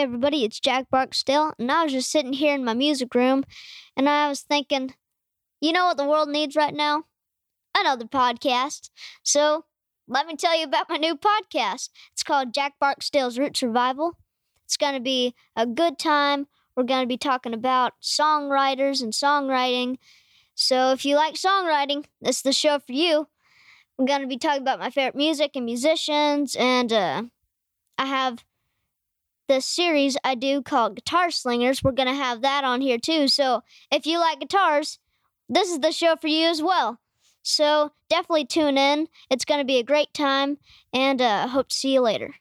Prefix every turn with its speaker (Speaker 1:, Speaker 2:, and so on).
Speaker 1: Everybody, it's Jack Barksdale, and I was just sitting here in my music room, and I was thinking, you know what the world needs right now? Another podcast. So let me tell you about my new podcast. It's called Jack Barksdale's Roots Revival. It's going to be a good time. We're going to be talking about songwriters and songwriting. So if you like songwriting, this is the show for you. We're going to be talking about my favorite music and musicians, and uh, I have this series I do called Guitar Slingers. We're going to have that on here too. So if you like guitars, this is the show for you as well. So definitely tune in. It's going to be a great time, and uh, hope to see you later.